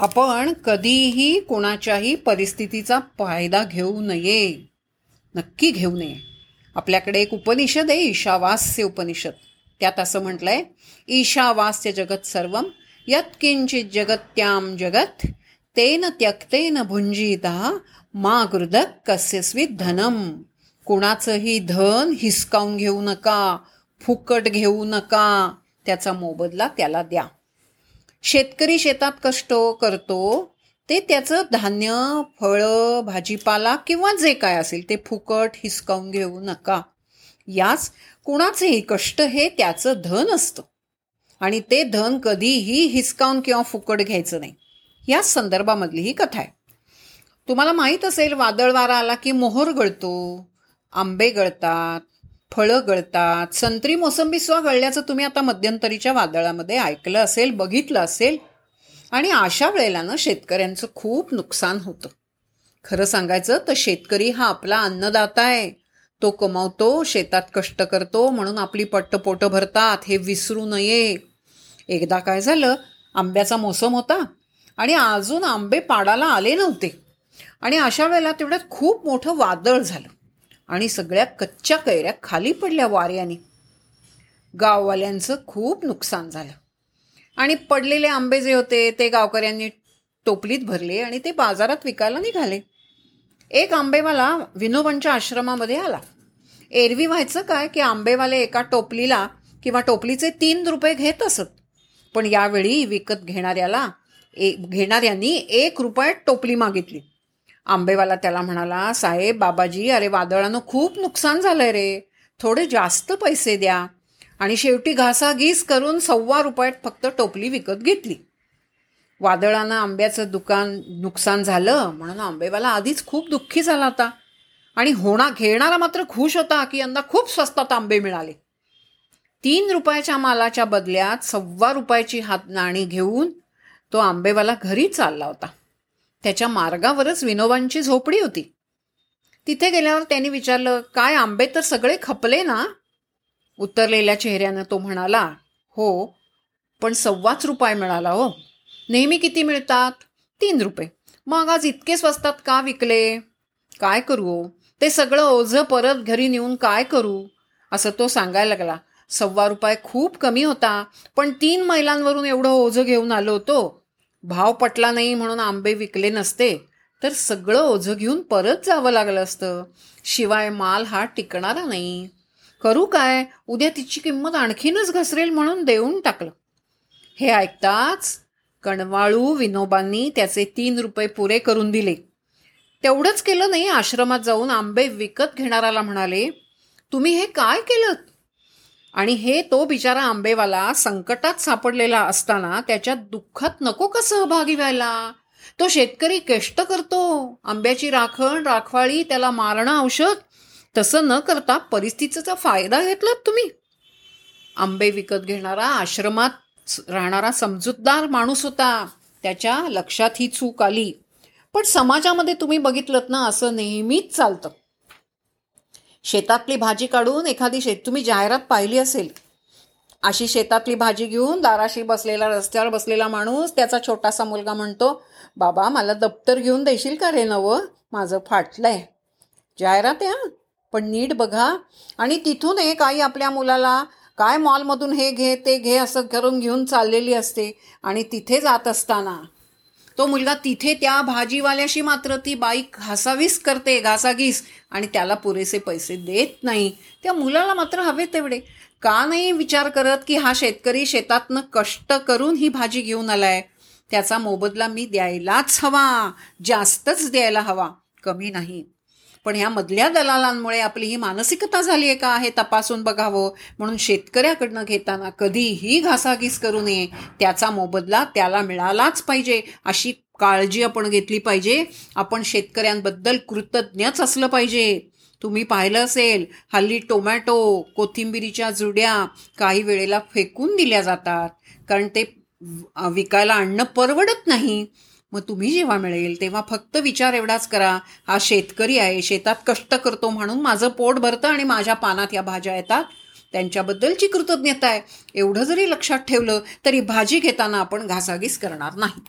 आपण कधीही कोणाच्याही परिस्थितीचा फायदा घेऊ नये. नक्की घेऊ नये. आपल्याकडे एक उपनिषद आहे ईशावास्य उपनिषद. त्यात असं म्हटलंय ईशावास्य जगत सर्वम यत्किंचित जगत्याम जगत तेन त्यक्तेन भुंजिता मा गृदक कस्यस्वी धनम कुणाचंही धन हिसकावून घेऊ नका फुकट घेऊ नका त्याचा मोबदला त्याला द्या. शेतकरी शेतात कष्ट करतो ते त्याचं धान्य फळं भाजीपाला किंवा जे काय असेल ते फुकट हिसकावून घेऊ नका. याच कुणाचेही कष्ट हे त्याचं धन असतं. आणि ते धन कधीही हिसकावून किंवा फुकट घ्यायचं नाही. याच संदर्भामधली ही कथा आहे. तुम्हाला माहीत असेल वादळ वारा आला की मोहर गळतो आंबे गळतात फळं गळतात. संत्री मोसंबी गळल्याचं तुम्ही आता मध्यंतरीच्या वादळामध्ये ऐकलं असेल बघितलं असेल. आणि अशा वेळेला ना शेतकऱ्यांचं खूप नुकसान होतं. खरं सांगायचं तर शेतकरी हा आपला अन्नदाता आहे. तो कमावतो शेतात कष्ट करतो म्हणून आपली पट्टपोटं भरतात. हे विसरू नये. एकदा काय झालं आंब्याचा मोसम होता आणि अजून आंबे पाडाला आले नव्हते. आणि अशा वेळेला तेवढ्यात खूप मोठं वादळ झालं. आणि सगळ्या कच्च्या कैऱ्या खाली पडल्या वाऱ्याने. गाववाल्यांचं खूप नुकसान झालं. आणि पडलेले आंबे जे होते ते गावकऱ्यांनी टोपलीत भरले आणि ते बाजारात विकायला निघाले. एक आंबेवाला विनोबांच्या आश्रमामध्ये आला. एरवी व्हायचं काय की आंबेवाले एका टोपलीला किंवा टोपलीचे तीन रुपये घेत असत. पण यावेळी विकत घेणाऱ्याला ए घेणाऱ्यांनी एक रुपयात टोपली मागितली. आंबेवाला त्याला म्हणाला साहेब बाबाजी अरे वादळानं खूप नुकसान झालंय रे. थोडे जास्त पैसे द्या. आणि शेवटी घासाघीस करून सव्वा रुपयात फक्त टोपली विकत घेतली. वादळानं आंब्याचं दुकान नुकसान झालं म्हणून आंबेवाला आधीच खूप दुःखी झाला होता. आणि होणा घेणारा मात्र खुश होता की यंदा खूप स्वस्तात आंबे मिळाले. तीन रुपयाच्या मालाच्या बदल्यात सव्वा रुपयाची हात नाणी घेऊन तो आंबेवाला घरी चालला होता. त्याच्या मार्गावरच विनोबांची झोपडी होती. तिथे गेल्यावर त्यांनी विचारलं काय आंबे तर सगळे खपले ना? उतरलेल्या चेहऱ्यानं तो म्हणाला हो पण सव्वाच रुपये मिळाला हो. नेहमी किती मिळतात? तीन रुपये. मग आज इतके स्वस्तात का विकले? काय करू हो? ते सगळं ओझं परत घरी नेऊन काय करू? असं तो सांगायला लागला. सव्वा रुपये खूप कमी होता पण तीन मैलांवरून एवढं ओझं घेऊन आलो होतो. भाव पटला नाही म्हणून आंबे विकले नसते तर सगळं ओझं घेऊन परत जावं लागलं असतं. शिवाय माल हा टिकणारा नाही. करू काय? उद्या तिची किंमत आणखीनच घसरेल म्हणून देऊन टाकलं. हे ऐकताच कणवाळू विनोबांनी त्याचे तीन रुपये पुरे करून दिले. तेवढंच केलं नाही आश्रमात जाऊन आंबे विकत घेणाराला म्हणाले तुम्ही हे काय केलं आणि हे तो बिचारा आंबेवाला संकटात सापडलेला असताना त्याच्या दुःखात नको का सहभागी व्हायला? तो शेतकरी कष्ट करतो. आंब्याची राखण राखवाळी त्याला मारणं औषध. तसं न करता परिस्थितीचा फायदा घेतलात तुम्ही. आंबे विकत घेणारा आश्रमात राहणारा समजूतदार माणूस होता. त्याच्या लक्षात ही चूक आली. पण समाजामध्ये तुम्ही बघितलं ना असं नेहमीच चालतं. शेतातली भाजी काढून एखादी शेत तुम्ही जाहिरात पाहिली असेल. अशी शेतातली भाजी घेऊन दाराशी बसलेला रस्त्यावर बसलेला माणूस त्याचा छोटासा मुलगा म्हणतो बाबा मला दप्तर घेऊन देशील का रे नवं? माझं फाटलंय. जाहिरात आहे पण नीट बघा. आणि तिथून एक आई आपल्या मुलाला काय मॉलमधून हे घे ते घे असं करून घेऊन चाललेली असते. आणि तिथे जात असताना तो मुलगा तिथे त्या भाजीवाल्याशी मात्र ती बाई घासावीस करते घासाघीस. आणि त्याला पुरेसे पैसे देत नाही. त्या मुलाला मात्र हवे तेवढे. का नाही विचार करत की हा शेतकरी शेतातनं कष्ट करून ही भाजी घेऊन आलाय? त्याचा मोबदला मी द्यायलाच हवा. जास्तच द्यायला हवा. कमी नाही. पण ह्या मधल्या दलालांमुळे आपली ही मानसिकता झाली आहे का? हे तपासून बघावं. म्हणून शेतकऱ्याकडनं घेताना कधीही घासाघीस करू नये. त्याचा मोबदला त्याला मिळालाच पाहिजे. अशी काळजी आपण घेतली पाहिजे. आपण शेतकऱ्यांबद्दल कृतज्ञच असलं पाहिजे. तुम्ही पाहिलं असेल हल्ली टोमॅटो कोथिंबिरीच्या जुड्या काही वेळेला फेकून दिल्या जातात. कारण ते विकायला आणणं परवडत नाही. मग तुम्ही जेव्हा मिळेल तेव्हा फक्त विचार एवढाच करा हा शेतकरी आहे शेतात कष्ट करतो म्हणून माझं पोट भरतं आणि माझ्या पानात या भाज्या येतात. त्यांच्याबद्दलची कृतज्ञता आहे. एवढं जरी लक्षात ठेवलं तरी भाजी घेताना आपण घासाघीस करणार नाही.